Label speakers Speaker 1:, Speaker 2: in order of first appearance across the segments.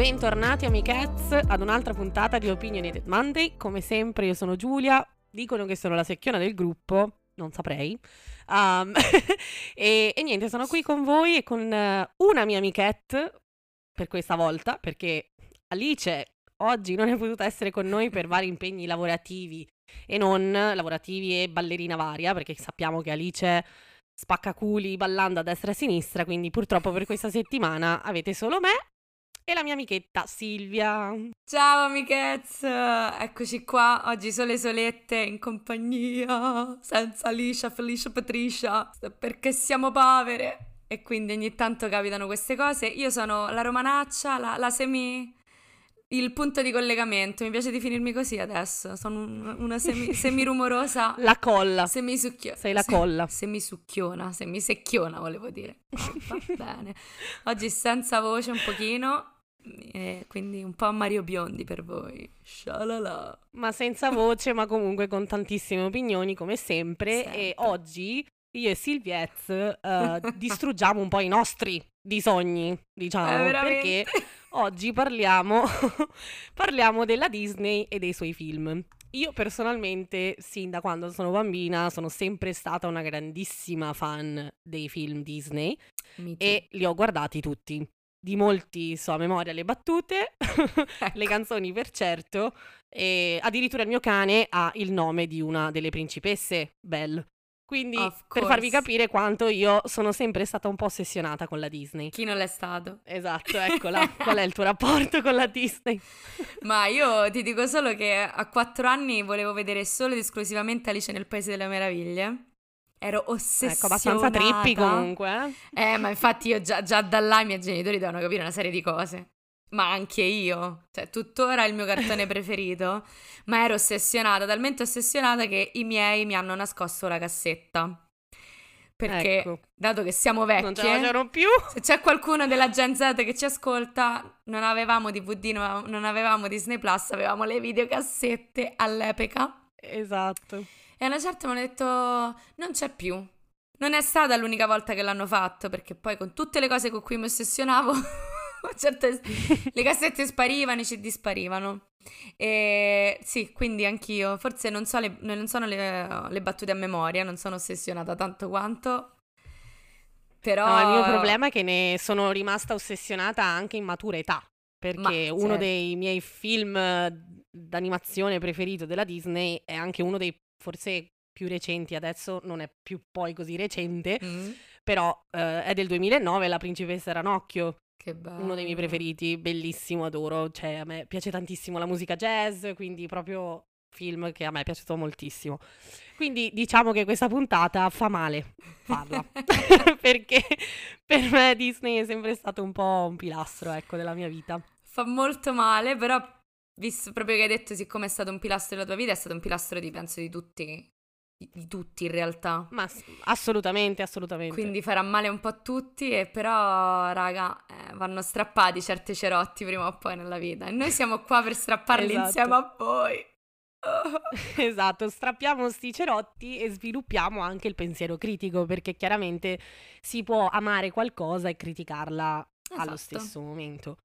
Speaker 1: Bentornati amichezz ad un'altra puntata di Opinionated Monday. Come sempre io sono Giulia, dicono che sono la secchiona del gruppo, non saprei. Um, e, e, niente, sono qui con voi e con uh, una mia amichette per questa volta, perché Alice oggi non è potuta essere con noi per vari impegni lavorativi e non lavorativi e ballerina varia, perché sappiamo che Alice spacca culi ballando a destra e a sinistra, quindi purtroppo per questa settimana avete solo me e la mia amichetta Silvia.
Speaker 2: Ciao amichezze, eccoci qua, oggi sole solette in compagnia, senza Alicia, Felicia, Patricia, perché siamo povere e quindi ogni tanto capitano queste cose. Io sono la romanaccia, la, la semi il punto di collegamento, mi piace definirmi così adesso, sono una semi, semirumorosa.
Speaker 1: la colla.
Speaker 2: Semisucchiona.
Speaker 1: Sei la colla.
Speaker 2: Se, semisucchiona, semisecchiona volevo dire. Oh, va bene. Oggi senza voce un pochino, e quindi un po' Mario Biondi per voi. Shalala.
Speaker 1: Ma senza voce, ma comunque con tantissime opinioni come sempre. sempre. E oggi io e Silviez uh, distruggiamo un po' i nostri disogni, diciamo,
Speaker 2: eh,
Speaker 1: perché oggi parliamo, parliamo della Disney e dei suoi film. Io personalmente, sin da quando sono bambina, sono sempre stata una grandissima fan dei film Disney e li ho guardati tutti. Di molti so a memoria le battute, ecco. le canzoni per certo, e addirittura il mio cane ha il nome di una delle principesse, Belle. Quindi per farvi capire quanto io sono sempre stata un po' ossessionata con la Disney.
Speaker 2: Chi non l'è stato?
Speaker 1: Esatto, eccola. Qual è il tuo rapporto con la Disney?
Speaker 2: Ma io ti dico solo che a quattro anni volevo vedere solo ed esclusivamente Alice nel Paese delle Meraviglie. Ero ossessionata. Ecco,
Speaker 1: abbastanza trippi comunque.
Speaker 2: Eh, eh ma infatti io già, già da là i miei genitori devono capire una serie di cose ma anche io, cioè tuttora il mio cartone preferito, ma ero ossessionata, talmente ossessionata che i miei mi hanno nascosto la cassetta. Perché, ecco. dato che siamo vecchie,
Speaker 1: non più.
Speaker 2: se c'è qualcuno della Gen Z che ci ascolta, non avevamo DVD, non avevamo Disney Plus, avevamo le videocassette all'epoca.
Speaker 1: Esatto.
Speaker 2: E a una certa mi hanno detto, non c'è più. Non è stata l'unica volta che l'hanno fatto, perché poi con tutte le cose con cui mi ossessionavo... certe, le cassette sparivano, i CD sparivano. E sì, quindi anch'io. Forse non, so le, non sono le, le, battute a memoria, non sono ossessionata tanto quanto. Però...
Speaker 1: No, il mio problema è che ne sono rimasta ossessionata anche in matura età. Perché Ma, uno certo. dei miei film d'animazione preferito della Disney è anche uno dei forse più recenti, adesso non è più poi così recente, mm. però eh, è del 2009, La principessa Ranocchio,
Speaker 2: che bello.
Speaker 1: Uno dei miei preferiti, bellissimo, adoro. Cioè, a me piace tantissimo la musica jazz, quindi proprio film che a me è piaciuto moltissimo. Quindi diciamo che questa puntata fa male farla, perché per me Disney è sempre stato un po' un pilastro, ecco, della mia vita.
Speaker 2: Fa molto male, però visto proprio che hai detto siccome è stato un pilastro della tua vita, è stato un pilastro di penso di tutti di tutti in realtà.
Speaker 1: Ma assolutamente, assolutamente.
Speaker 2: Quindi farà male un po' a tutti, e però, raga, eh, vanno strappati certi cerotti prima o poi nella vita. E noi siamo qua per strapparli esatto. insieme a voi.
Speaker 1: esatto, strappiamo sti cerotti e sviluppiamo anche il pensiero critico, perché chiaramente si può amare qualcosa e criticarla esatto. allo stesso momento.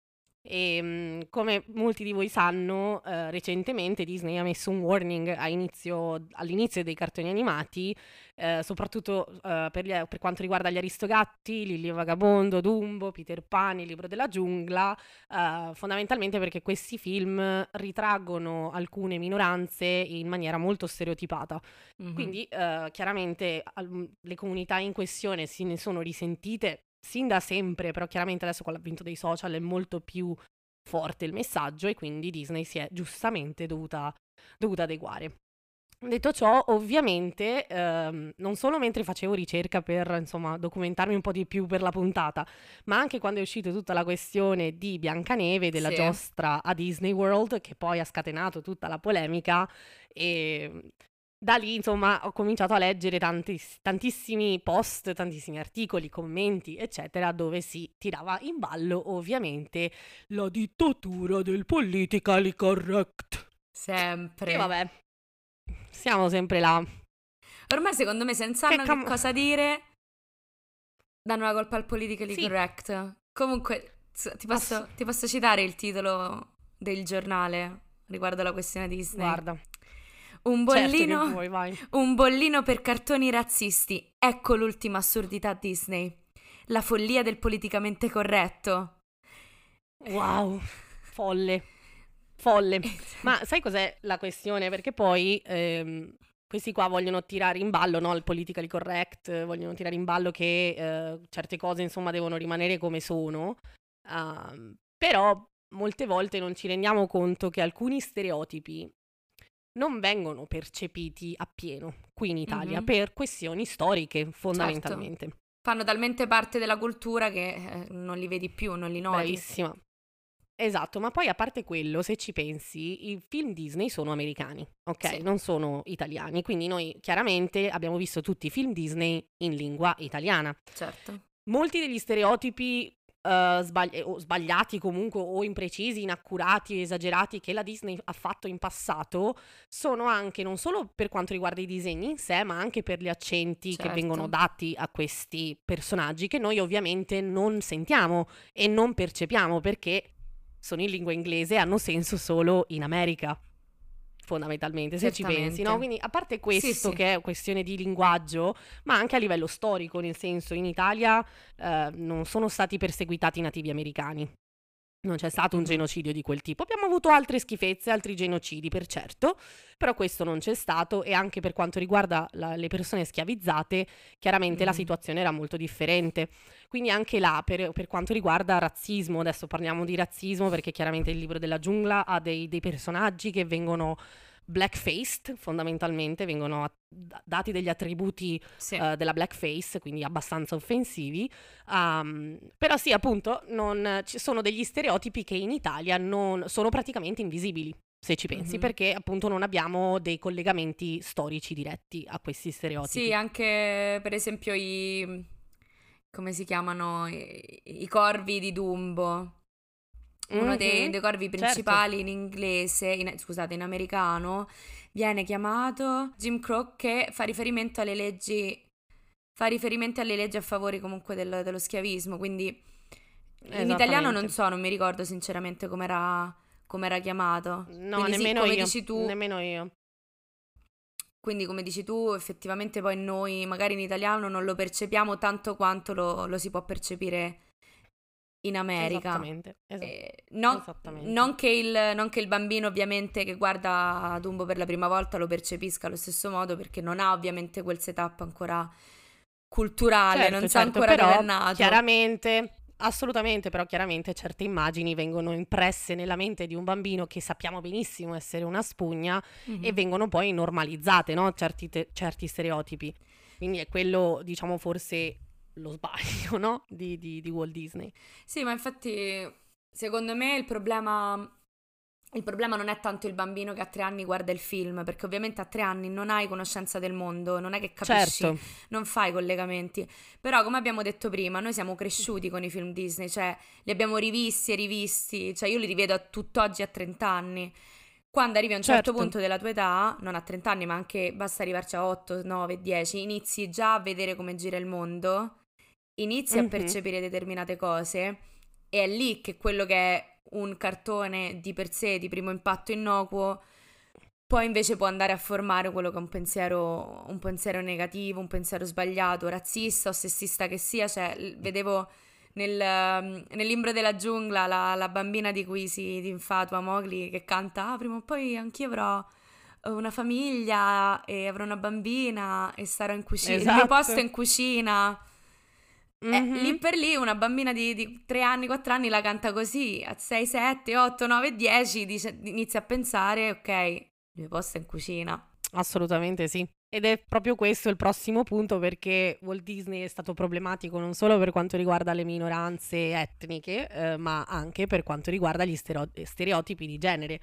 Speaker 1: E ehm, come molti di voi sanno, eh, recentemente Disney ha messo un warning inizio, all'inizio dei cartoni animati, eh, soprattutto eh, per, gli, per, quanto riguarda gli Aristogatti, Lily Vagabondo, Dumbo, Peter Pan, Il libro della giungla, eh, fondamentalmente perché questi film ritraggono alcune minoranze in maniera molto stereotipata. Mm-hmm. Quindi eh, chiaramente al, le comunità in questione se ne sono risentite sin da sempre, però chiaramente adesso con l'avvento dei social è molto più forte il messaggio e quindi Disney si è giustamente dovuta, dovuta adeguare. Detto ciò, ovviamente, ehm, non solo mentre facevo ricerca per insomma documentarmi un po' di più per la puntata, ma anche quando è uscita tutta la questione di Biancaneve, della sì. giostra a Disney World, che poi ha scatenato tutta la polemica, e da lì, insomma, ho cominciato a leggere tanti, tantissimi post, tantissimi articoli, commenti, eccetera, dove si tirava in ballo, ovviamente, la dittatura del politically correct.
Speaker 2: Sempre.
Speaker 1: E vabbè, siamo sempre là.
Speaker 2: Ormai, secondo me, senza che, cam- che cosa dire, danno la colpa al politically sì. correct. Comunque, Ti posso, ti posso citare il titolo del giornale riguardo la questione Disney?
Speaker 1: Guarda.
Speaker 2: Un bollino,
Speaker 1: certo vuoi,
Speaker 2: un bollino per cartoni razzisti. Ecco l'ultima assurdità Disney. La follia del politicamente corretto.
Speaker 1: Wow, folle. Folle. Ma sai cos'è la questione? Perché poi ehm, questi qua vogliono tirare in ballo no, il politically correct, vogliono tirare in ballo che eh, certe cose insomma devono rimanere come sono. Uh, però molte volte non ci rendiamo conto che alcuni stereotipi non vengono percepiti appieno qui in Italia mm-hmm. per questioni storiche, fondamentalmente.
Speaker 2: Certo. Fanno talmente parte della cultura che eh, non li vedi più, non li noti.
Speaker 1: Bravissima. Esatto, ma poi a parte quello, se ci pensi, i film Disney sono americani, ok? Sì. Non sono italiani, quindi noi chiaramente abbiamo visto tutti i film Disney in lingua italiana.
Speaker 2: Certo.
Speaker 1: Molti degli stereotipi uh, sbagli- o sbagliati comunque o imprecisi, inaccurati, esagerati che la Disney ha fatto in passato sono anche non solo per quanto riguarda i disegni in sé, ma anche per gli accenti certo. che vengono dati a questi personaggi che noi ovviamente non sentiamo e non percepiamo perché sono in lingua inglese e hanno senso solo in America fondamentalmente, se ci pensi, no? Quindi a parte questo sì, sì. che è questione di linguaggio, ma anche a livello storico, nel senso in Italia eh, non sono stati perseguitati i nativi americani. Non c'è stato un genocidio di quel tipo. Abbiamo avuto altre schifezze, altri genocidi, per certo, però questo non c'è stato e anche per quanto riguarda la, le persone schiavizzate, chiaramente mm. la situazione era molto differente. Quindi anche là, per, per, quanto riguarda razzismo, adesso parliamo di razzismo perché chiaramente il libro della giungla ha dei, dei personaggi che vengono blackfaced fondamentalmente, vengono dati degli attributi sì. uh, della blackface, quindi abbastanza offensivi. Um, però sì, appunto, non, ci sono degli stereotipi che in Italia non, sono praticamente invisibili. Se ci pensi, mm-hmm. perché appunto non abbiamo dei collegamenti storici diretti a questi stereotipi.
Speaker 2: Sì, anche per esempio i. come si chiamano? I, i corvi di Dumbo uno mm-hmm. dei, dei, corvi certo. principali certo. in inglese, in, scusate, in americano, viene chiamato Jim Crow che fa riferimento alle leggi fa riferimento alle leggi a favore comunque del, dello schiavismo, quindi in italiano non so, non mi ricordo sinceramente com'era, com'era chiamato.
Speaker 1: No,
Speaker 2: quindi
Speaker 1: nemmeno
Speaker 2: sì,
Speaker 1: come
Speaker 2: io. dici tu,
Speaker 1: nemmeno io.
Speaker 2: Quindi come dici tu, effettivamente poi noi magari in italiano non lo percepiamo tanto quanto lo, lo si può percepire in America.
Speaker 1: Esattamente. Esa-
Speaker 2: eh, non, esattamente. Non, che il, non, che il, bambino ovviamente che guarda Dumbo per la prima volta lo percepisca allo stesso modo perché non ha ovviamente quel setup ancora culturale, certo, non sa certo, ancora però, nato.
Speaker 1: Chiaramente, assolutamente, però chiaramente certe immagini vengono impresse nella mente di un bambino che sappiamo benissimo essere una spugna mm-hmm. e vengono poi normalizzate, no? certi, te- certi stereotipi. Quindi è quello, diciamo, forse lo sbaglio, no? Di, di, di, Walt Disney.
Speaker 2: Sì, ma infatti secondo me il problema, il problema non è tanto il bambino che a tre anni guarda il film, perché ovviamente a tre anni non hai conoscenza del mondo, non è che capisci, certo. non fai collegamenti. Però come abbiamo detto prima, noi siamo cresciuti con i film Disney, cioè li abbiamo rivisti e rivisti, cioè io li rivedo a tutt'oggi a 30 anni quando arrivi a un certo, certo, punto della tua età, non a 30 anni, ma anche basta arrivarci a 8, 9, 10, inizi già a vedere come gira il mondo inizi mm-hmm. a percepire determinate cose e è lì che quello che è un cartone di per sé di primo impatto innocuo poi invece può andare a formare quello che è un pensiero, un pensiero negativo, un pensiero sbagliato, razzista o sessista che sia. Cioè, vedevo nel, nel libro della giungla la, la, bambina di cui si infatua Mowgli che canta ah, prima o poi anch'io avrò una famiglia e avrò una bambina e starò in cucina, esatto. il mio posto è in cucina. Mm-hmm. Eh, lì per lì una bambina di, di 3 anni, 4 anni la canta così, a 6, 7, 8, 9, 10 dice, inizia a pensare, ok, posto è in cucina.
Speaker 1: Assolutamente sì. Ed è proprio questo il prossimo punto perché Walt Disney è stato problematico non solo per quanto riguarda le minoranze etniche, eh, ma anche per quanto riguarda gli stereotipi di genere.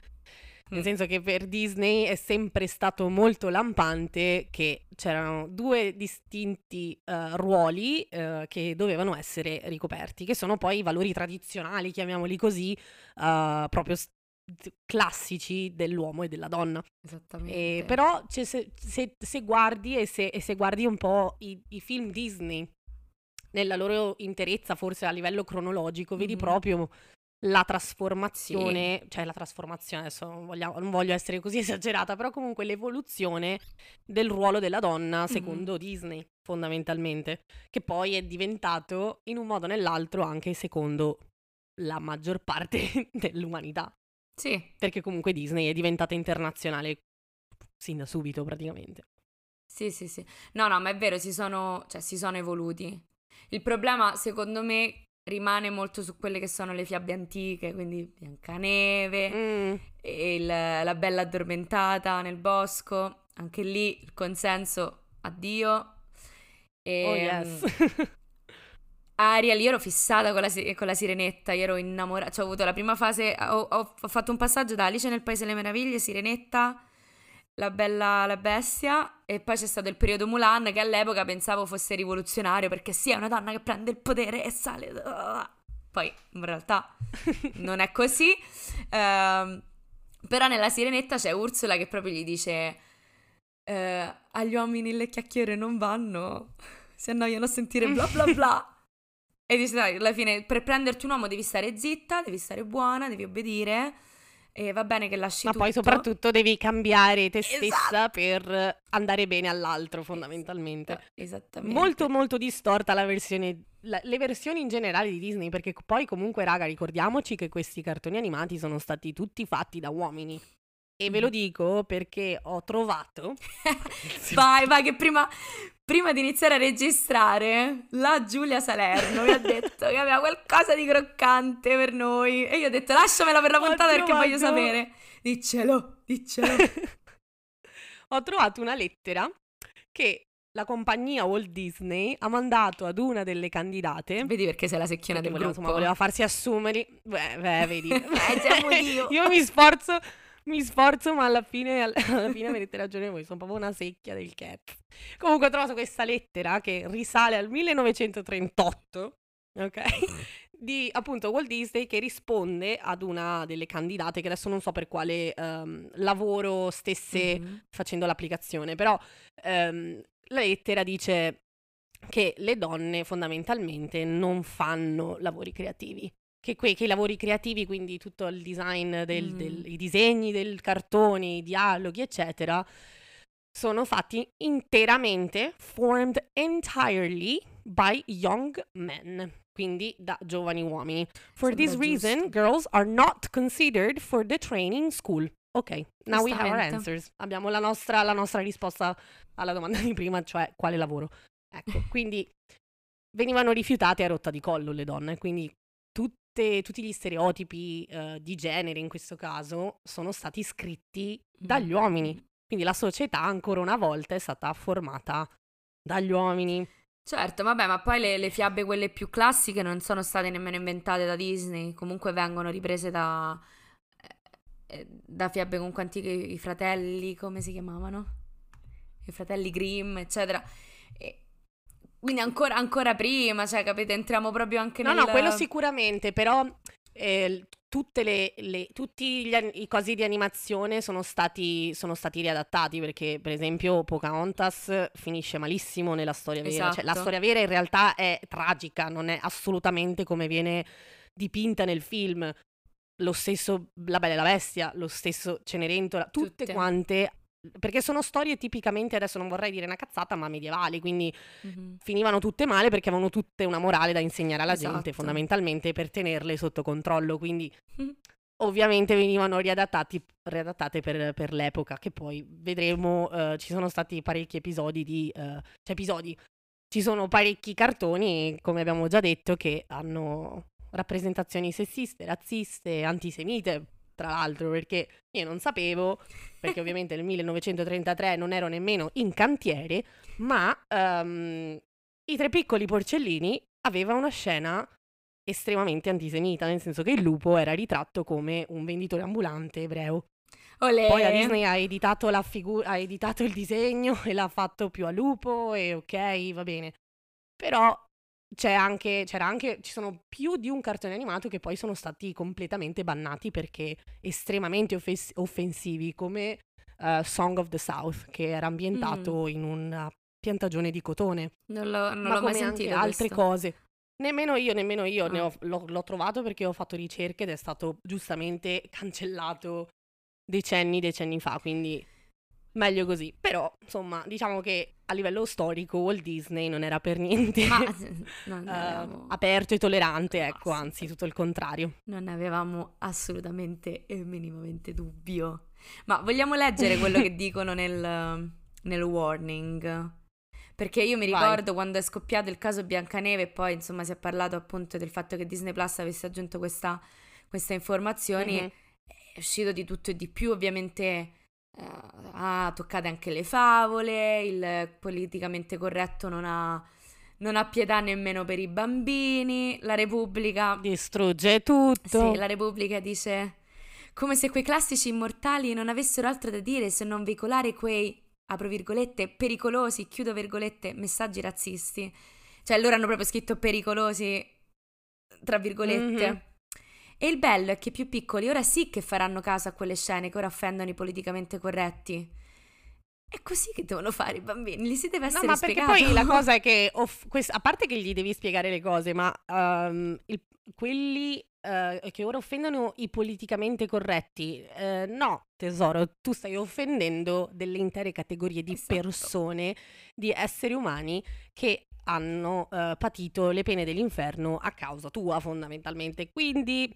Speaker 1: Nel senso che per Disney è sempre stato molto lampante che c'erano due distinti uh, ruoli uh, che dovevano essere ricoperti, che sono poi i valori tradizionali, chiamiamoli così, uh, proprio st- classici dell'uomo e della donna.
Speaker 2: Esattamente.
Speaker 1: E, però se, se, se, guardi e se, e se, guardi un po' i, i film Disney nella loro interezza, forse a livello cronologico, vedi mm-hmm. proprio la trasformazione, sì. cioè la trasformazione, adesso non, vogliamo, non, voglio essere così esagerata, però comunque l'evoluzione del ruolo della donna secondo mm-hmm. Disney, fondamentalmente, che poi è diventato in un modo o nell'altro anche secondo la maggior parte dell'umanità.
Speaker 2: Sì.
Speaker 1: Perché comunque Disney è diventata internazionale sin da subito praticamente.
Speaker 2: Sì, sì, sì. No, no, ma è vero, si sono, cioè, si sono evoluti. Il problema, secondo me, rimane molto su quelle che sono le fiabe antiche, quindi Biancaneve, mm. il, la bella addormentata nel bosco, anche lì il consenso addio.
Speaker 1: E, oh yes.
Speaker 2: Ariel, io ero fissata con la, con la sirenetta, io ero innamorata, cioè ho avuto la prima fase, ho, ho fatto un passaggio da Alice nel Paese delle Meraviglie, sirenetta la bella la bestia. E poi c'è stato il periodo Mulan che all'epoca pensavo fosse rivoluzionario perché sì è una donna che prende il potere e sale. Poi in realtà non è così. Uh, però nella sirenetta c'è Ursula che proprio gli dice uh, agli uomini le chiacchiere non vanno. Si annoiano a sentire bla bla bla. E dice dai alla fine per prenderti un uomo devi stare zitta devi stare buona devi obbedire e va bene che lasci
Speaker 1: Ma
Speaker 2: tutto.
Speaker 1: poi soprattutto devi cambiare te esatto. stessa per andare bene all'altro, fondamentalmente.
Speaker 2: Esattamente.
Speaker 1: Molto molto distorta la versione la, le versioni in generale di Disney, perché poi comunque, raga, ricordiamoci che questi cartoni animati sono stati tutti fatti da uomini. E ve lo dico perché ho trovato.
Speaker 2: vai, vai, che prima, prima di iniziare a registrare, la Giulia Salerno mi ha detto che aveva qualcosa di croccante per noi. E io ho detto lasciamela per la puntata ho perché trovato... voglio sapere. Diccelo, diccelo.
Speaker 1: ho trovato una lettera che la compagnia Walt Disney ha mandato ad una delle candidate.
Speaker 2: Vedi perché sei la secchiona del
Speaker 1: voleva,
Speaker 2: gruppo.
Speaker 1: Insomma, voleva farsi assumere. Beh, beh vedi.
Speaker 2: eh,
Speaker 1: io mi sforzo mi sforzo, ma alla fine, alla fine avete ragione voi, sono proprio una secchia del cap. Comunque ho trovato questa lettera che risale al 1938, ok? Di appunto Walt Disney che risponde ad una delle candidate che adesso non so per quale um, lavoro stesse mm-hmm. facendo l'applicazione, però um, la lettera dice che le donne fondamentalmente non fanno lavori creativi che, que- che, i lavori creativi, quindi tutto il design, del, mm. del, i disegni del cartone, i dialoghi, eccetera, sono fatti interamente, formed entirely by young men, quindi da giovani uomini. For this reason, girls are not considered for the training school. Ok, now we have our answers. Abbiamo la nostra, la nostra risposta alla domanda di prima, cioè quale lavoro. Ecco, quindi venivano rifiutate a rotta di collo le donne, quindi tutte, tutti gli stereotipi uh, di genere in questo caso sono stati scritti dagli uomini. Quindi la società ancora una volta è stata formata dagli uomini.
Speaker 2: Certo, vabbè, ma poi le, le, fiabe quelle più classiche non sono state nemmeno inventate da Disney, comunque vengono riprese da, eh, eh da fiabe comunque antiche, i fratelli, come si chiamavano? I fratelli Grimm, eccetera. Quindi ancora, ancora prima, cioè, capite, entriamo proprio anche
Speaker 1: no,
Speaker 2: nel...
Speaker 1: No, quello sicuramente, però eh, tutte le, le, tutti gli, i cosi di animazione sono stati, sono stati, riadattati perché, per esempio, Pocahontas finisce malissimo nella storia vera.
Speaker 2: Esatto.
Speaker 1: Cioè, la storia vera in realtà è tragica, non è assolutamente come viene dipinta nel film. Lo stesso La Bella e la Bestia, lo stesso Cenerentola, tutte, tutte. quante perché sono storie tipicamente, adesso non vorrei dire una cazzata, ma medievali, quindi mm-hmm. finivano tutte male perché avevano tutte una morale da insegnare alla esatto. gente, fondamentalmente per tenerle sotto controllo, quindi ovviamente venivano riadattate per, per, l'epoca, che poi vedremo, uh, ci sono stati parecchi episodi di... Uh, cioè episodi, ci sono parecchi cartoni, come abbiamo già detto, che hanno rappresentazioni sessiste, razziste, antisemite, tra l'altro, perché io non sapevo, perché ovviamente nel 1933 non ero nemmeno in cantiere, ma um, i tre piccoli porcellini aveva una scena estremamente antisemita, nel senso che il lupo era ritratto come un venditore ambulante ebreo.
Speaker 2: Olè.
Speaker 1: Poi la Disney ha editato, la figu- ha editato il disegno e l'ha fatto più a lupo e ok, va bene. Però anche, c'era anche, ci sono più di un cartone animato che poi sono stati completamente bannati perché estremamente offes- offensivi, come uh, Song of the South, che era ambientato mm. in, una, piantagione di cotone.
Speaker 2: Non, l'ho, non l'ho mai sentito.
Speaker 1: altre
Speaker 2: questo.
Speaker 1: cose. Nemmeno io, nemmeno io ne
Speaker 2: Ah.
Speaker 1: ho- l'ho, l'ho trovato perché ho fatto ricerche ed è stato giustamente cancellato decenni, decenni fa, quindi meglio così. Però, insomma, diciamo che a livello storico Walt Disney non era per niente
Speaker 2: Ma
Speaker 1: eh,
Speaker 2: avevamo,
Speaker 1: aperto e tollerante, ecco, anzi, tutto il contrario.
Speaker 2: non ne avevamo assolutamente e minimamente dubbio. Ma vogliamo leggere quello che dicono nel, nel warning? Perché io mi
Speaker 1: Vai.
Speaker 2: ricordo quando è scoppiato il caso Biancaneve e poi insomma si è parlato appunto del fatto che Disney Plus avesse aggiunto questa, queste informazioni.
Speaker 1: Mhm.
Speaker 2: È uscito di tutto e di più, ovviamente eh, ha toccate anche le favole, il politicamente corretto non ha, non ha pietà nemmeno per i bambini, la Repubblica...
Speaker 1: Distrugge tutto.
Speaker 2: Sì, la Repubblica dice come se quei classici immortali non avessero altro da dire se non veicolare quei, apro virgolette, pericolosi, chiudo virgolette, messaggi razzisti. Cioè loro hanno proprio scritto pericolosi, tra virgolette.
Speaker 1: Mhm.
Speaker 2: E il bello è che i più piccoli ora sì che faranno caso a quelle scene che ora offendono i politicamente corretti. È così che devono fare i bambini, li si deve
Speaker 1: No,
Speaker 2: essere
Speaker 1: ma perché
Speaker 2: spiegato.
Speaker 1: poi la cosa è che, off- quest- a parte che gli devi spiegare le cose, ma ehm, il- quelli eh, che ora offendono i politicamente corretti, eh, no, tesoro, tu stai offendendo delle intere categorie di
Speaker 2: Esatto.
Speaker 1: persone, di esseri umani che hanno eh, patito le pene dell'inferno a causa tua, fondamentalmente. Quindi,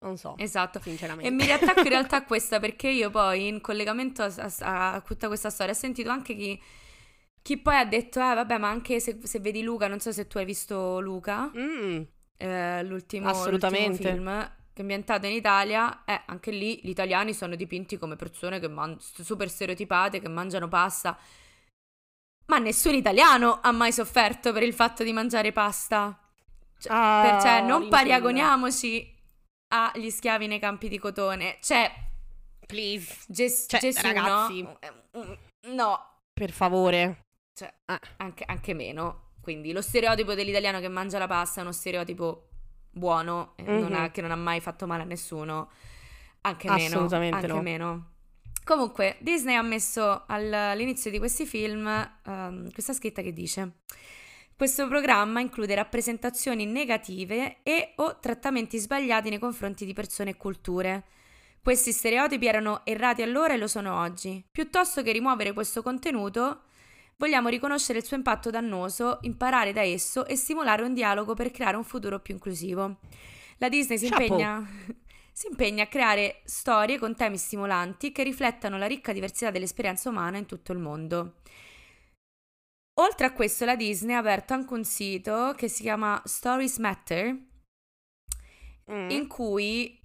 Speaker 1: non so,
Speaker 2: Esatto.
Speaker 1: sinceramente.
Speaker 2: E mi riattacco in realtà a questa perché io poi in collegamento a, a- a tutta questa storia ho sentito anche chi, chi poi ha detto, eh vabbè ma anche se, se vedi Luca, non so se tu hai visto Luca,
Speaker 1: Mm,
Speaker 2: eh, l'ultimo,
Speaker 1: Assolutamente.
Speaker 2: l'ultimo film che è ambientato in Italia, eh, anche lì gli italiani sono dipinti come persone che man- super stereotipate, che mangiano pasta. Ma nessun italiano ha mai sofferto per il fatto di mangiare pasta. Cioè,
Speaker 1: Ah,
Speaker 2: per- cioè, non
Speaker 1: Rinchilla.
Speaker 2: paragoniamoci agli schiavi nei campi di cotone. Cioè,
Speaker 1: please,
Speaker 2: Ges-
Speaker 1: Cioè,
Speaker 2: Gesù,
Speaker 1: ragazzi.
Speaker 2: no? Eh, No,
Speaker 1: per favore.
Speaker 2: cioè,
Speaker 1: Ah.
Speaker 2: anche, anche meno. Quindi lo stereotipo dell'italiano che mangia la pasta è uno stereotipo buono, eh, non ha-
Speaker 1: Mhm.
Speaker 2: che non ha mai fatto male a nessuno. Anche meno.
Speaker 1: Assolutamente no.
Speaker 2: meno. Comunque, Disney ha messo al- all'inizio di questi film ehm, questa scritta che dice: Questo programma include rappresentazioni negative e o trattamenti sbagliati nei confronti di persone e culture. Questi stereotipi erano errati allora e lo sono oggi. Piuttosto che rimuovere questo contenuto, vogliamo riconoscere il suo impatto dannoso, imparare da esso e stimolare un dialogo per creare un futuro più inclusivo. La Disney si impegna, si impegna a creare storie con temi stimolanti che riflettano la ricca diversità dell'esperienza umana in tutto il mondo. Oltre a questo, la Disney ha aperto anche un sito che si chiama Stories Matter,
Speaker 1: Mm.
Speaker 2: in cui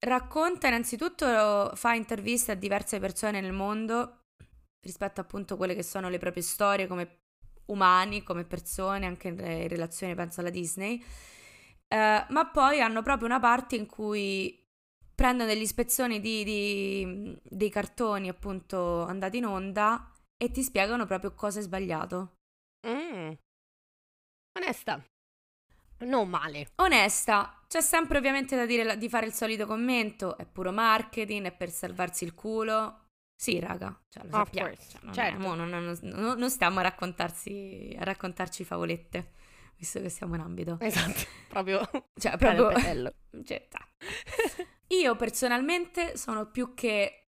Speaker 2: racconta innanzitutto, fa interviste a diverse persone nel mondo rispetto appunto a quelle che sono le proprie storie come umani, come persone, anche in in relazione penso alla Disney, Eh, ma poi hanno proprio una parte in cui prendono delle ispezioni di, di- dei cartoni appunto andati in onda e ti spiegano proprio cosa è sbagliato.
Speaker 1: Mm. Onesta. Non male.
Speaker 2: Onesta, c'è sempre ovviamente da dire di fare il solito commento, è puro marketing, è per salvarsi il culo. Sì, raga, cioè, lo sappiamo. cioè, non, è-
Speaker 1: certo.
Speaker 2: mo non- non- non- non stiamo a raccontarsi, a raccontarci favolette, visto che siamo in ambito.
Speaker 1: Esatto. Proprio.
Speaker 2: Cioè,
Speaker 1: proprio... Bello.
Speaker 2: cioè. Io personalmente sono più che eh,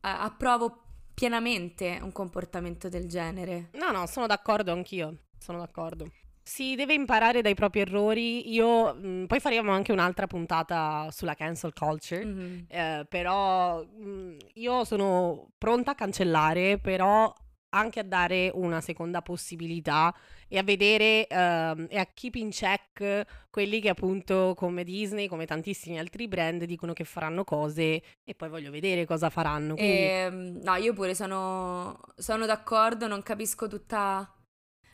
Speaker 2: approvo pienamente un comportamento del genere.
Speaker 1: No, no, sono d'accordo anch'io. Sono d'accordo. Si deve imparare dai propri errori. Io. mm, poi faremo anche un'altra puntata sulla cancel culture.
Speaker 2: Mhm.
Speaker 1: Eh, però mm, io sono pronta a cancellare, però anche a dare una seconda possibilità e a vedere ehm, e a keep in check quelli che appunto come Disney, come tantissimi altri brand dicono che faranno cose e poi voglio vedere cosa faranno. Quindi
Speaker 2: Ehm, no, io pure sono, sono d'accordo, non capisco tutta...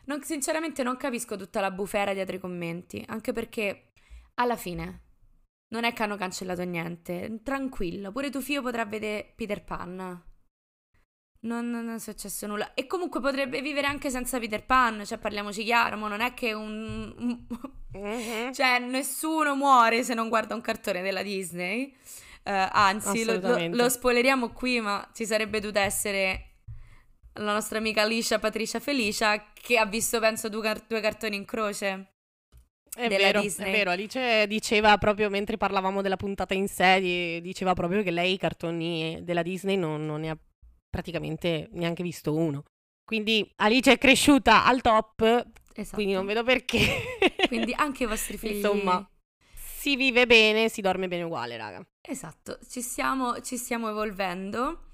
Speaker 2: non- sinceramente non capisco tutta la bufera dietro i commenti, anche perché alla fine non è che hanno cancellato niente, tranquillo, pure tuo figlio potrà vedere Peter Pan. Non, non è successo nulla. E comunque potrebbe vivere anche senza Peter Pan, cioè parliamoci chiaro, ma non è che un... un-
Speaker 1: Mhm.
Speaker 2: cioè nessuno muore se non guarda un cartone della Disney. Eh, anzi, lo, lo- lo spoileriamo qui, ma ci sarebbe dovuta essere la nostra amica Alicia Patricia Felicia, che ha visto, penso, due, car- due cartoni in croce.
Speaker 1: È vero, Disney. è vero, Alice diceva proprio mentre parlavamo della puntata in sé, diceva proprio che lei i cartoni della Disney non, non ne ha praticamente neanche visto uno. Quindi Alice è cresciuta al top, esatto. quindi non vedo perché.
Speaker 2: quindi anche i vostri figli.
Speaker 1: Insomma, si vive bene, si dorme bene uguale, raga.
Speaker 2: Esatto, ci stiamo, ci stiamo evolvendo.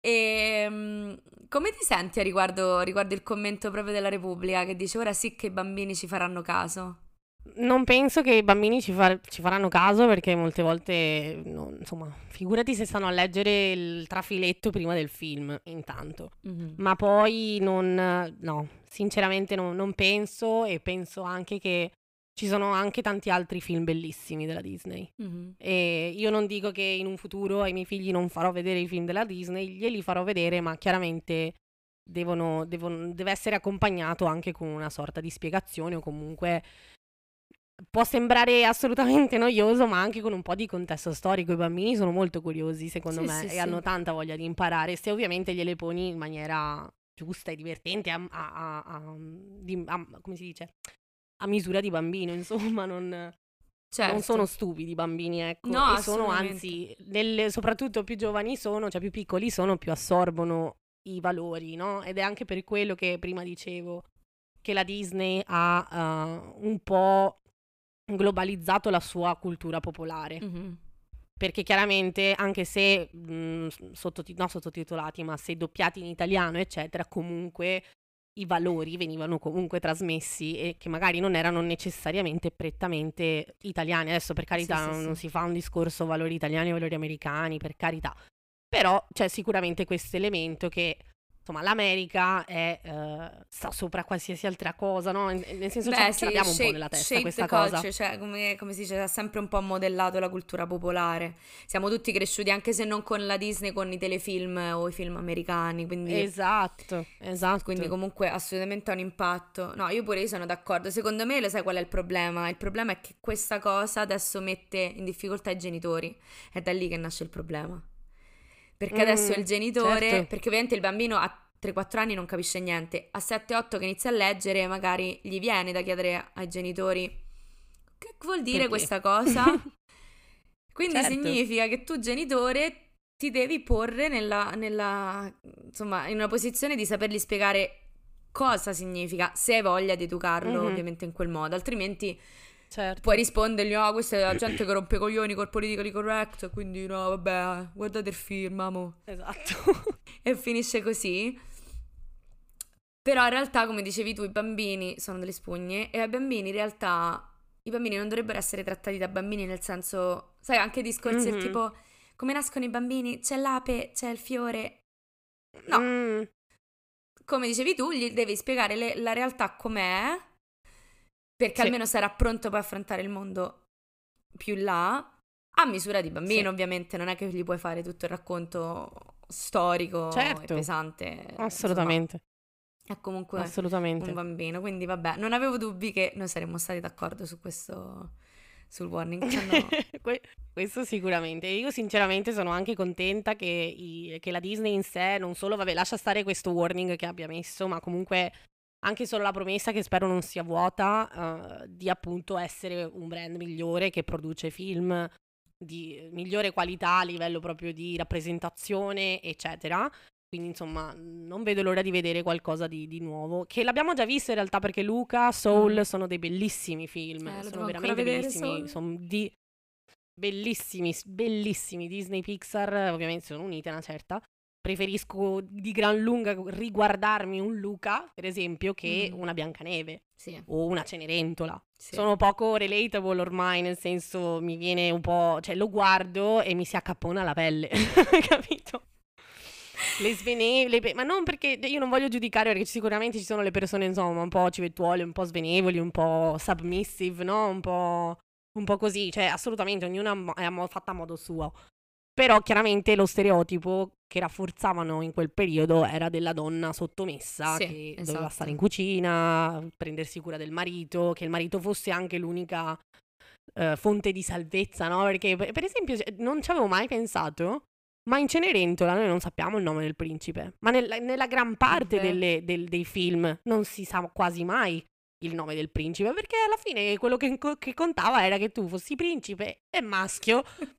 Speaker 2: E um, come ti senti a riguardo, riguardo il commento proprio della Repubblica che dice ora sì che i bambini ci faranno caso?
Speaker 1: Non penso che i bambini ci, far- ci faranno caso perché molte volte, no, insomma, figurati se stanno a leggere il trafiletto prima del film, intanto. Mm-hmm. Ma poi non, no, sinceramente no, non penso e penso anche che ci sono anche tanti altri film bellissimi della Disney. Mm-hmm. E io non dico che in un futuro ai miei figli non farò vedere i film della Disney, glieli farò vedere, ma chiaramente devono, devono, deve essere accompagnato anche con una sorta di spiegazione o comunque può sembrare assolutamente noioso, ma anche con un po' di contesto storico. I bambini sono molto curiosi, secondo sì, me, sì, e sì. hanno tanta voglia di imparare, se ovviamente gliele poni in maniera giusta e divertente, a, a, a, di, come si dice? A misura di bambino, insomma, non... Certo. Non sono stupidi i bambini, ecco. No, e sono anzi, nelle, soprattutto più giovani sono, cioè più piccoli sono, più assorbono i valori, no? Ed è anche per quello che prima dicevo che la Disney ha uh, un po' globalizzato la sua cultura popolare. Mm-hmm. Perché chiaramente, anche se mh, mm, sottoti- non sottotitolati, ma se doppiati in italiano, eccetera, comunque i valori venivano comunque trasmessi e che magari non erano necessariamente prettamente italiani. Adesso, per carità, sì, non, sì, non sì. si fa un discorso valori italiani o valori americani, per carità. Però c'è sicuramente questo elemento che insomma, l'America è, uh, sta sopra qualsiasi altra cosa, no? Nel senso, Beh, sì, abbiamo shape, un po' nella testa questa cosa.
Speaker 2: Culture, cioè, come, come, si dice, ha sempre un po' modellato la cultura popolare. Siamo tutti cresciuti, anche se non con la Disney, con i telefilm o i film americani, quindi...
Speaker 1: Esatto, esatto.
Speaker 2: Quindi comunque assolutamente ha un impatto. No, io pure io sono d'accordo. Secondo me, lo sai qual è il problema? Il problema è che questa cosa adesso mette in difficoltà i genitori. È da lì che nasce il problema. Perché adesso il mm, genitore, certo. perché ovviamente il bambino a 3-4 anni non capisce niente, a 7-8 che inizia a leggere magari gli viene da chiedere ai genitori che vuol dire perché? questa cosa. Quindi certo. significa che tu genitore ti devi porre nella, nella, insomma, in una posizione di sapergli spiegare cosa significa, se hai voglia di educarlo mm-hmm. ovviamente in quel modo, altrimenti Certo. Puoi rispondergli, no, questa è la gente che rompe coglioni col politically correct, quindi no, vabbè, guardate il film, amo.
Speaker 1: Esatto.
Speaker 2: e finisce così. Però in realtà, come dicevi tu, i bambini sono delle spugne e ai bambini in realtà i bambini non dovrebbero essere trattati da bambini nel senso, sai, anche discorsi mm-hmm. tipo come nascono i bambini, c'è l'ape, c'è il fiore. No. Mm. Come dicevi tu, gli devi spiegare le, la realtà com'è perché sì. almeno sarà pronto per affrontare il mondo più là, a misura di bambino sì. ovviamente, non è che gli puoi fare tutto il racconto storico certo. e pesante.
Speaker 1: Assolutamente.
Speaker 2: Insomma, è comunque Assolutamente. un bambino, quindi vabbè, non avevo dubbi che noi saremmo stati d'accordo su questo, sul warning. No.
Speaker 1: questo sicuramente. Io sinceramente sono anche contenta che, i, che, la Disney in sé non solo, vabbè, lascia stare questo warning che abbia messo, ma comunque anche solo la promessa che spero non sia vuota uh, di appunto essere un brand migliore che produce film di migliore qualità a livello proprio di rappresentazione, eccetera. Quindi insomma non vedo l'ora di vedere qualcosa di, di nuovo, che l'abbiamo già visto in realtà perché Luca, Soul mm. sono dei bellissimi film, eh, sono veramente bellissimi, sono di bellissimi, bellissimi Disney Pixar, ovviamente sono unite una certa, preferisco di gran lunga riguardarmi un Luca, per esempio, che mm. una Biancaneve sì. o una Cenerentola. Sì. Sono poco relatable ormai, nel senso mi viene un po', cioè lo guardo e mi si accappona la pelle, capito? Le svenevoli, ma non perché io non voglio giudicare perché sicuramente ci sono le persone insomma un po' civettuole, un po' svenevoli, un po' submissive, no? Un po', un po' così, cioè assolutamente ognuna è fatta a modo suo. Però chiaramente lo stereotipo che rafforzavano in quel periodo era della donna sottomessa sì, che esatto. doveva stare in cucina, prendersi cura del marito, che il marito fosse anche l'unica uh, fonte di salvezza, no? Perché per esempio non ci avevo mai pensato, Ma in Cenerentola noi non sappiamo il nome del principe, ma nel, nella gran parte delle, del, dei film non si sa quasi mai il nome del principe, perché alla fine quello che, che contava era che tu fossi principe e maschio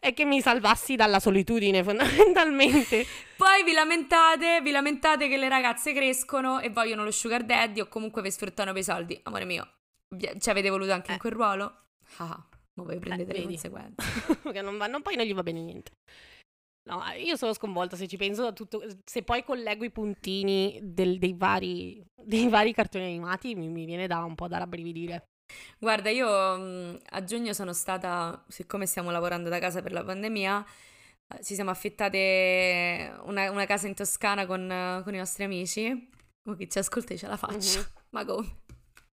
Speaker 1: e che mi salvassi dalla solitudine fondamentalmente.
Speaker 2: Poi vi lamentate, vi lamentate che le ragazze crescono e vogliono lo sugar daddy o comunque vi sfruttano per i soldi. Amore mio, ci avete voluto anche eh. in quel ruolo? Ah, ma voi prendete eh, le conseguenze.
Speaker 1: che non, vanno, poi non gli va bene niente. No, io sono sconvolta se ci penso a tutto. Se poi collego i puntini del, dei, vari, dei, vari, cartoni animati, mi, mi, viene da un po' da rabbrividire.
Speaker 2: Guarda, io mh, a giugno sono stata, siccome stiamo lavorando da casa per la pandemia, eh, ci siamo affittate una, una casa in Toscana con, con, i nostri amici. Oh, chi ci ascolta ce la faccio, mm-hmm. ma come?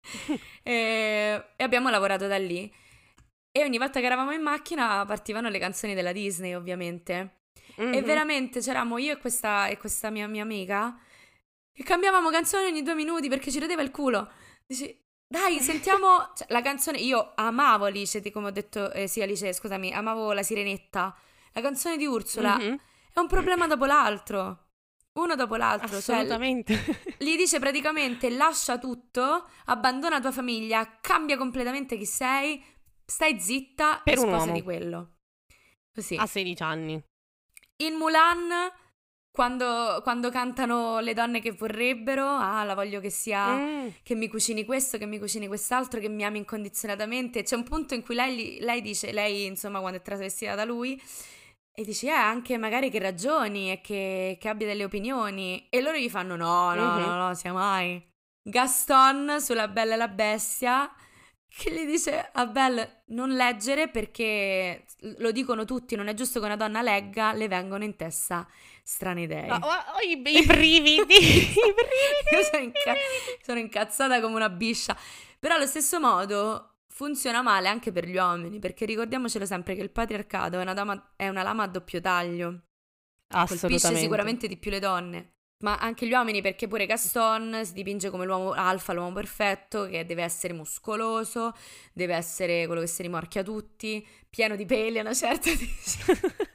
Speaker 2: e, e abbiamo lavorato da lì. E ogni volta che eravamo in macchina partivano le canzoni della Disney, ovviamente. Mm-hmm. E veramente c'eravamo io e questa, e questa mia, mia amica che cambiavamo canzoni ogni due minuti perché ci rodeva il culo. Dici, dai, sentiamo cioè, la canzone. Io amavo Alice, come ho detto, eh, sì, Alice, scusami, amavo la sirenetta. La canzone di Ursula mm-hmm. è un problema dopo l'altro. Uno dopo l'altro.
Speaker 1: Cioè, Assolutamente.
Speaker 2: Cioè, gli dice praticamente lascia tutto, abbandona tua famiglia, cambia completamente chi sei, stai zitta per e sposa di quello.
Speaker 1: Così. A 16 anni.
Speaker 2: In Mulan, quando, quando, cantano le donne che vorrebbero, ah, la voglio che sia, mm. che mi cucini questo, che mi cucini quest'altro, che mi ami incondizionatamente. C'è un punto in cui lei, lei dice, lei insomma quando è travestita da lui, e dice, eh, anche magari che ragioni e che, che abbia delle opinioni. E loro gli fanno, no, no, mm-hmm. no, no, sia mai. Gaston sulla Bella e la Bestia che gli dice a Belle non leggere perché lo dicono tutti, non è giusto che una donna legga, le vengono in testa strane idee.
Speaker 1: Oh, oh, oh i, i, brividi, i brividi.
Speaker 2: Io sono, inca- sono incazzata come una biscia. Però allo stesso modo funziona male anche per gli uomini, perché ricordiamocelo sempre che il patriarcato è una, dama, è una lama a doppio taglio. Assolutamente. Colpisce sicuramente di più le donne ma anche gli uomini perché pure Gaston si dipinge come l'uomo alfa, l'uomo perfetto, che deve essere muscoloso, deve essere quello che si rimorchia tutti, pieno di peli a una certa...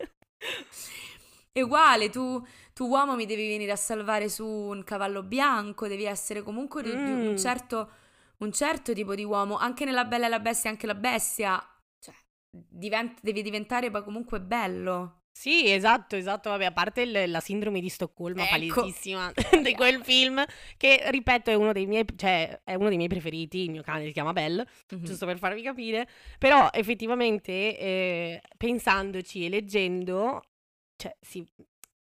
Speaker 2: È uguale, tu, tu, uomo mi devi venire a salvare su un cavallo bianco, devi essere comunque di, di un, mm. certo, un, certo, tipo di uomo, anche nella Bella e la Bestia, anche la bestia, cioè, divent- devi diventare comunque bello.
Speaker 1: Sì, esatto, esatto. Vabbè, a parte il- la sindrome di Stoccolma ecco. palettissima di quel film, che ripeto è uno dei miei, cioè, è uno dei miei preferiti. Il mio cane si chiama Belle, mm-hmm. giusto per farvi capire. Però effettivamente, eh, pensandoci e leggendo, cioè, sì,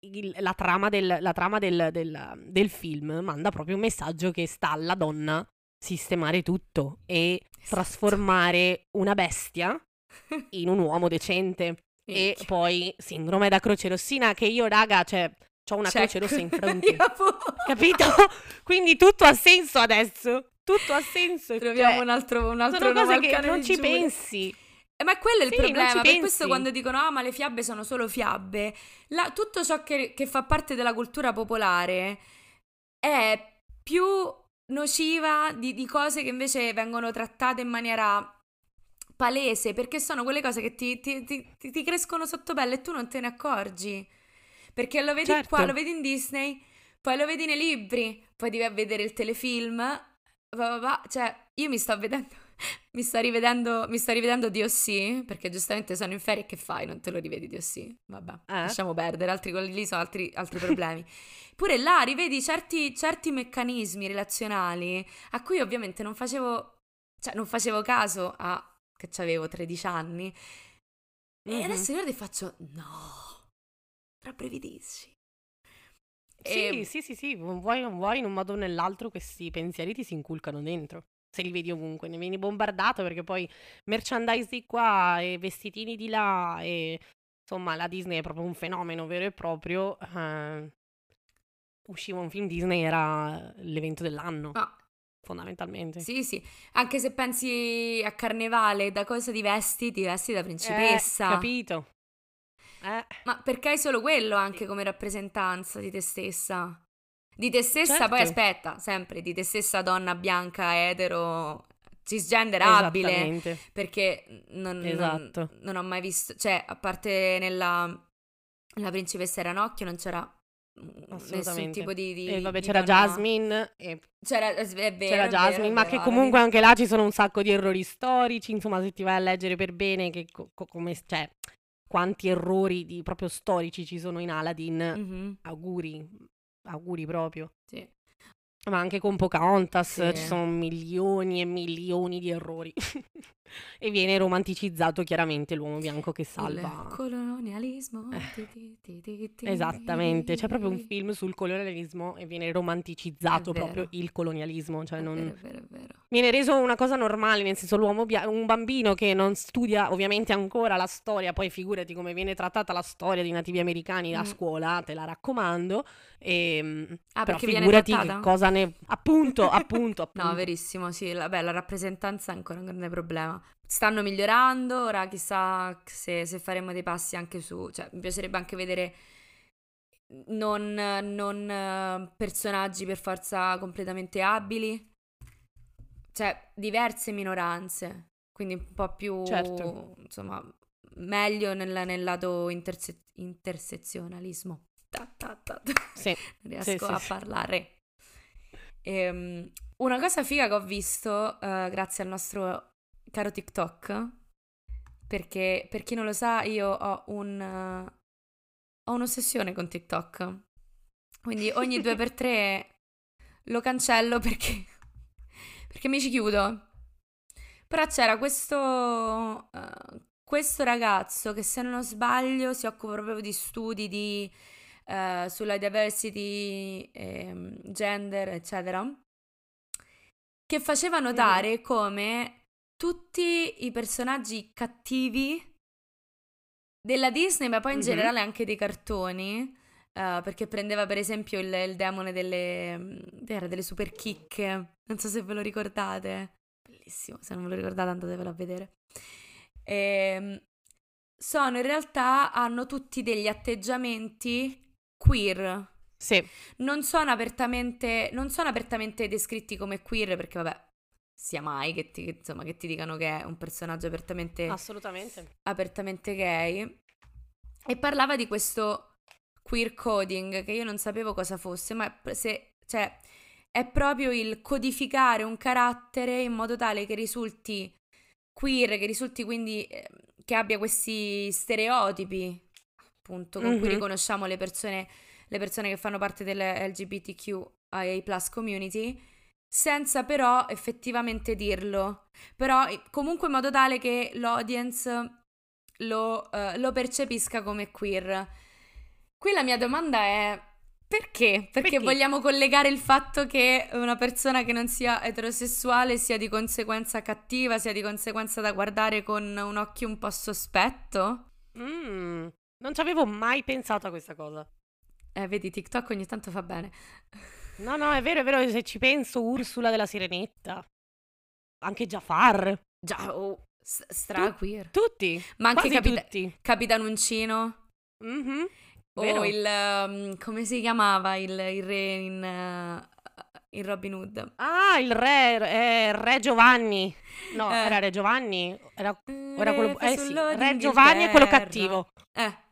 Speaker 1: il, la trama, del, la trama del, del, del, film manda proprio un messaggio che sta alla donna sistemare tutto e esatto. trasformare una bestia in un uomo decente. E poi sindrome da croce rossina che io, raga, cioè, ho una Check. croce rossa in fronte. Capito? Quindi tutto ha senso adesso. Tutto ha senso.
Speaker 2: Troviamo cioè, un altro, un altro
Speaker 1: sono cose che non ci giure. pensi.
Speaker 2: Eh, ma quello è il sì, problema, per pensi. questo quando dicono ah ma le fiabe sono solo fiabe, la, tutto ciò che, che fa parte della cultura popolare è più nociva di, di cose che invece vengono trattate in maniera palese, perché sono quelle cose che ti, ti, ti, ti, crescono sotto pelle e tu non te ne accorgi. Perché lo vedi certo. qua, lo vedi in Disney, poi lo vedi nei libri, poi devi vedere il telefilm. Va, va, va. Cioè, io mi sto vedendo, mi sto rivedendo, mi sto rivedendo DOC, perché giustamente sono in ferie e che fai? Non te lo rivedi DOC? Vabbè, eh? lasciamo perdere, altri quelli lì sono altri, altri problemi. Pure là rivedi certi, certi meccanismi relazionali a cui ovviamente non facevo, cioè non facevo caso a che avevo 13 anni. Mm-hmm. E adesso guardo e faccio, no, tra brevidissimi.
Speaker 1: Sì, e... sì, sì, sì, vuoi non vuoi, in un modo o nell'altro questi pensieri ti si inculcano dentro. Se li vedi ovunque, ne vieni bombardato perché poi merchandise di qua e vestitini di là e insomma la Disney è proprio un fenomeno vero e proprio. Uh, usciva un film Disney, era l'evento dell'anno.
Speaker 2: Ah,
Speaker 1: fondamentalmente.
Speaker 2: Sì, sì, anche se pensi a carnevale, da cosa ti vesti? Ti vesti da principessa.
Speaker 1: Eh, capito.
Speaker 2: Eh. Ma perché hai solo quello anche come rappresentanza di te stessa? Di te stessa, certo. poi aspetta, sempre di te stessa donna bianca, etero, cisgenderabile. Perché non, esatto. non, non ho mai visto, cioè, a parte nella La principessa era Nocchio, non c'era nessun tipo di, di
Speaker 1: e vabbè
Speaker 2: di
Speaker 1: c'era
Speaker 2: donna-
Speaker 1: Jasmine e
Speaker 2: C'era, è vero,
Speaker 1: c'era Jasmine
Speaker 2: vero,
Speaker 1: ma
Speaker 2: vero,
Speaker 1: che comunque anche là ci sono un sacco di errori storici insomma se ti vai a leggere per bene che co- co- come cioè quanti errori di, proprio storici ci sono in Aladdin
Speaker 2: Mhm,
Speaker 1: auguri auguri proprio
Speaker 2: sì.
Speaker 1: ma anche con Pocahontas
Speaker 2: Sì.
Speaker 1: ci sono milioni e milioni di errori e viene romanticizzato chiaramente l'uomo bianco che salva
Speaker 2: Il colonialismo.
Speaker 1: Eh.
Speaker 2: ti, ti, ti, ti, ti.
Speaker 1: Esattamente, c'è proprio un film sul colonialismo e viene romanticizzato proprio il colonialismo, cioè
Speaker 2: È
Speaker 1: non...
Speaker 2: vero, è vero, vero.
Speaker 1: viene reso una cosa normale, nel senso l'uomo bia- un bambino che non studia ovviamente ancora la storia, poi figurati come viene trattata la storia dei nativi americani a
Speaker 2: Mm.
Speaker 1: scuola, te la raccomando, e,
Speaker 2: Ah,
Speaker 1: però
Speaker 2: perché viene
Speaker 1: figurati
Speaker 2: trattata?
Speaker 1: che cosa ne... Appunto, appunto, appunto.
Speaker 2: No, verissimo, sì, la, beh, la rappresentanza è ancora un grande problema. Stanno migliorando, ora chissà se, se faremo dei passi anche su, cioè mi piacerebbe anche vedere non, non, eh, personaggi per forza completamente abili, cioè diverse minoranze, quindi un po' più,
Speaker 1: Certo.
Speaker 2: insomma, meglio nel, nel lato interse- intersezionalismo. Ta, ta, ta.
Speaker 1: Sì,
Speaker 2: riesco
Speaker 1: sì,
Speaker 2: a
Speaker 1: sì.
Speaker 2: parlare. Ehm, una cosa figa che ho visto eh, grazie al nostro caro TikTok, perché per chi non lo sa, io ho un eh, ho un'ossessione con TikTok. Quindi ogni due per tre lo cancello perché perché mi ci chiudo. Però c'era questo eh, questo ragazzo che se non sbaglio si occupa proprio di studi di eh, sulla diversity, ehm, gender, eccetera, che faceva notare come tutti i personaggi cattivi della Disney, ma poi in
Speaker 1: Mhm.
Speaker 2: generale anche dei cartoni, eh, perché prendeva per esempio il, il demone delle, era delle super chicche, non so se ve lo ricordate, bellissimo, se non ve lo ricordate andatevelo a vedere. Ehm, sono in realtà, hanno tutti degli atteggiamenti queer.
Speaker 1: sì,
Speaker 2: Non sono apertamente, non sono apertamente descritti come queer perché vabbè, sia mai che ti, insomma, che ti dicano che è un personaggio apertamente,
Speaker 1: assolutamente.
Speaker 2: apertamente gay. E parlava di questo queer coding che io non sapevo cosa fosse, ma se, cioè, è proprio il codificare un carattere in modo tale che risulti queer, che risulti quindi eh, che abbia questi stereotipi, appunto, con cui
Speaker 1: Mhm.
Speaker 2: riconosciamo le persone, le persone che fanno parte dell'LGBTQIA plus community, senza però effettivamente dirlo. Però eh, comunque in modo tale che l'audience lo, eh, lo percepisca come queer. Qui la mia domanda è perché? Perché,
Speaker 1: Perché?
Speaker 2: vogliamo collegare il fatto che una persona che non sia eterosessuale sia di conseguenza cattiva, sia di conseguenza da guardare con un occhio un po' sospetto?
Speaker 1: Mm, non ci avevo mai pensato a questa cosa.
Speaker 2: Eh, vedi, TikTok ogni tanto fa bene.
Speaker 1: No, no, è vero, è vero, se ci penso, Ursula della Sirenetta, anche Jafar,
Speaker 2: Già, oh, s- stra queer.
Speaker 1: tutti,
Speaker 2: Ma anche
Speaker 1: quasi
Speaker 2: capita-
Speaker 1: tutti.
Speaker 2: Capitan Uncino.
Speaker 1: Mhm,
Speaker 2: O
Speaker 1: vero.
Speaker 2: il... um, come si chiamava il, il re in, uh, in Robin Hood?
Speaker 1: Ah, il re, eh, re Giovanni. No,
Speaker 2: Eh.
Speaker 1: era re Giovanni, era, era quello,
Speaker 2: Re
Speaker 1: eh sì, re Giovanni è quello cattivo.
Speaker 2: Eh,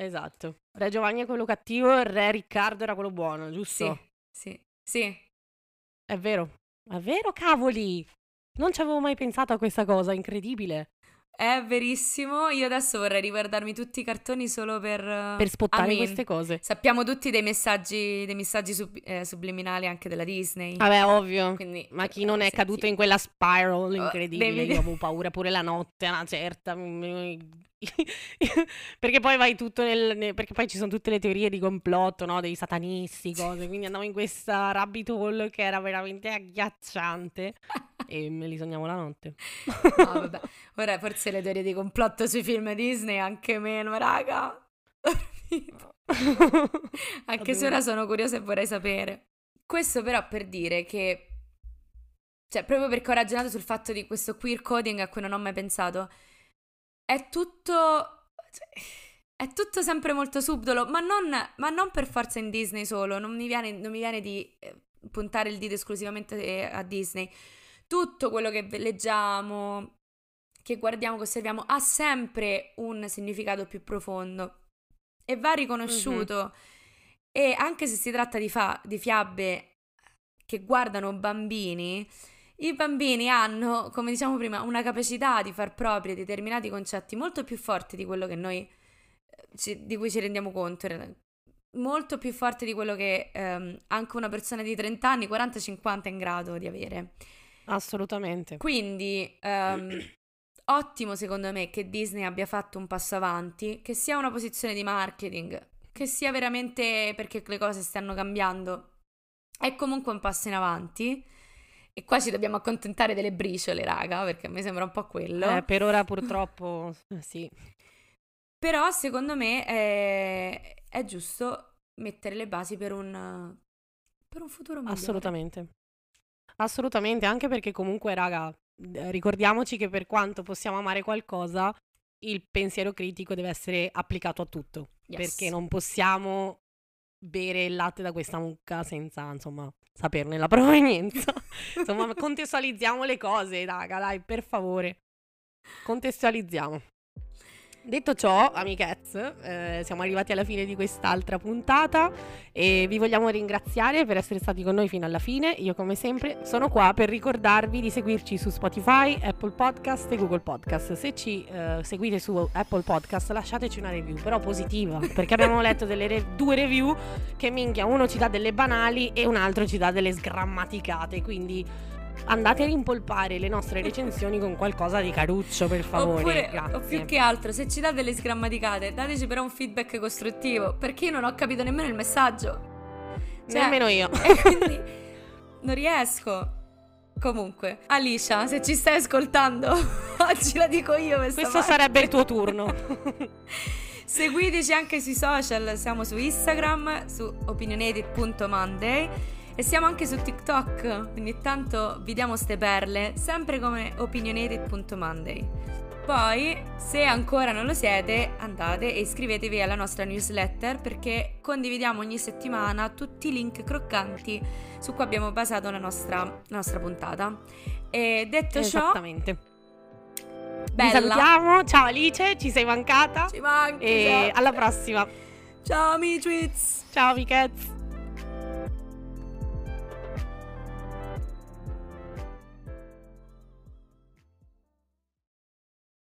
Speaker 1: Esatto, re Giovanni è quello cattivo e re Riccardo era quello buono, giusto?
Speaker 2: sì, sì, sì.
Speaker 1: È vero, è vero, cavoli. Non ci avevo mai pensato a questa cosa, incredibile.
Speaker 2: È verissimo. Io adesso vorrei riguardarmi tutti i cartoni solo per... uh,
Speaker 1: Per spottare
Speaker 2: Amin.
Speaker 1: queste cose.
Speaker 2: Sappiamo tutti dei messaggi, dei messaggi sub- eh, subliminali anche della Disney.
Speaker 1: Vabbè, ovvio.
Speaker 2: Quindi,
Speaker 1: Ma chi non è caduto in quella spiral
Speaker 2: Oh,
Speaker 1: incredibile?
Speaker 2: devi-
Speaker 1: Io avevo paura pure la notte, una certa. perché poi vai tutto nel. ne- Perché poi ci sono tutte le teorie di complotto, no? Dei satanisti, cose. Quindi andavo in questa rabbit hole che era veramente agghiacciante. e me li sognavo la notte.
Speaker 2: No, vabbè. Ora forse le teorie di complotto sui film Disney anche meno, raga. Anche se ora sono curiosa e vorrei sapere. Questo però per dire che... Cioè, proprio perché ho ragionato sul fatto di questo queer coding a cui non ho mai pensato, è tutto... cioè, è tutto sempre molto subdolo, ma non, ma non per forza in Disney solo, non mi viene, non mi viene di eh, puntare il dito esclusivamente eh, a Disney. Tutto quello che leggiamo, che guardiamo, che osserviamo, ha sempre un significato più profondo. e va riconosciuto. Mm-hmm. E anche se si tratta di, fa- di fiabe che guardano bambini, i bambini hanno, come diciamo prima, una capacità di far propri determinati concetti molto più forti di quello che noi eh, ci, di cui ci rendiamo conto, molto più forte di quello che ehm, anche una persona di 30 anni, 40-50 è in grado di avere.
Speaker 1: Assolutamente.
Speaker 2: Quindi ehm, ottimo secondo me che Disney abbia fatto un passo avanti, che sia una posizione di marketing, che sia veramente perché le cose stanno cambiando. È comunque un passo in avanti e qua ci dobbiamo accontentare delle briciole, raga, perché a me sembra un po' quello.
Speaker 1: Eh, per ora purtroppo sì.
Speaker 2: Però secondo me è, è giusto mettere le basi per un, per un futuro migliore.
Speaker 1: Assolutamente. Assolutamente, anche perché comunque, raga, ricordiamoci che per quanto possiamo amare qualcosa, il pensiero critico deve essere applicato a tutto. Yes. Perché non possiamo bere il latte da questa mucca senza, insomma, saperne la provenienza. insomma, contestualizziamo le cose, raga, dai, per favore. Contestualizziamo. Detto ciò, amichezze, eh, siamo arrivati alla fine di quest'altra puntata e vi vogliamo ringraziare per essere stati con noi fino alla fine. Io, come sempre, sono qua per ricordarvi di seguirci su Spotify, Apple Podcast e Google Podcast. Se ci eh, seguite su Apple Podcast, lasciateci una review, però positiva, perché abbiamo letto re- due review che minchia, uno ci dà delle banali e un altro ci dà delle sgrammaticate, quindi andate a rimpolpare le nostre recensioni con qualcosa di caruccio, per favore.
Speaker 2: Oppure,
Speaker 1: Grazie.
Speaker 2: o più che altro, se ci date delle sgrammaticate, dateci però un feedback costruttivo, perché io non ho capito nemmeno il messaggio.
Speaker 1: Cioè, nemmeno io.
Speaker 2: E quindi non riesco. Comunque, Alicia, se ci stai ascoltando, oggi la dico io
Speaker 1: Questo parte. sarebbe il tuo turno.
Speaker 2: Seguiteci anche sui social, siamo su Instagram, su opinionated.monday e siamo anche su TikTok, ogni tanto vi diamo ste perle, sempre come opinionated.monday. Poi, se ancora non lo siete, andate e iscrivetevi alla nostra newsletter perché condividiamo ogni settimana tutti i link croccanti su cui abbiamo basato la nostra, la nostra puntata. E detto
Speaker 1: Esattamente. ciò, Bella. Vi salutiamo, ciao Alice, ci sei mancata.
Speaker 2: Ci manchi.
Speaker 1: E alla prossima.
Speaker 2: Ciao amici.
Speaker 1: Ciao amichezzi.